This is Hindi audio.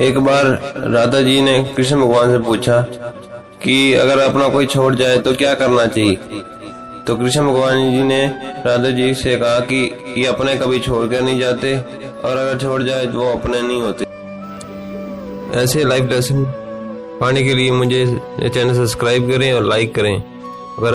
एक बार राधा जी ने कृष्ण भगवान से पूछा कि अगर अपना कोई छोड़ जाए तो क्या करना चाहिए? तो कृष्ण भगवान जी ने राधा जी से कहा कि ये अपने कभी छोड़ कर नहीं जाते और अगर छोड़ जाए तो वो अपने नहीं होते। ऐसे लाइफ लेसन पाने के लिए मुझे चैनल सब्सक्राइब करें और लाइक करें। अगर आप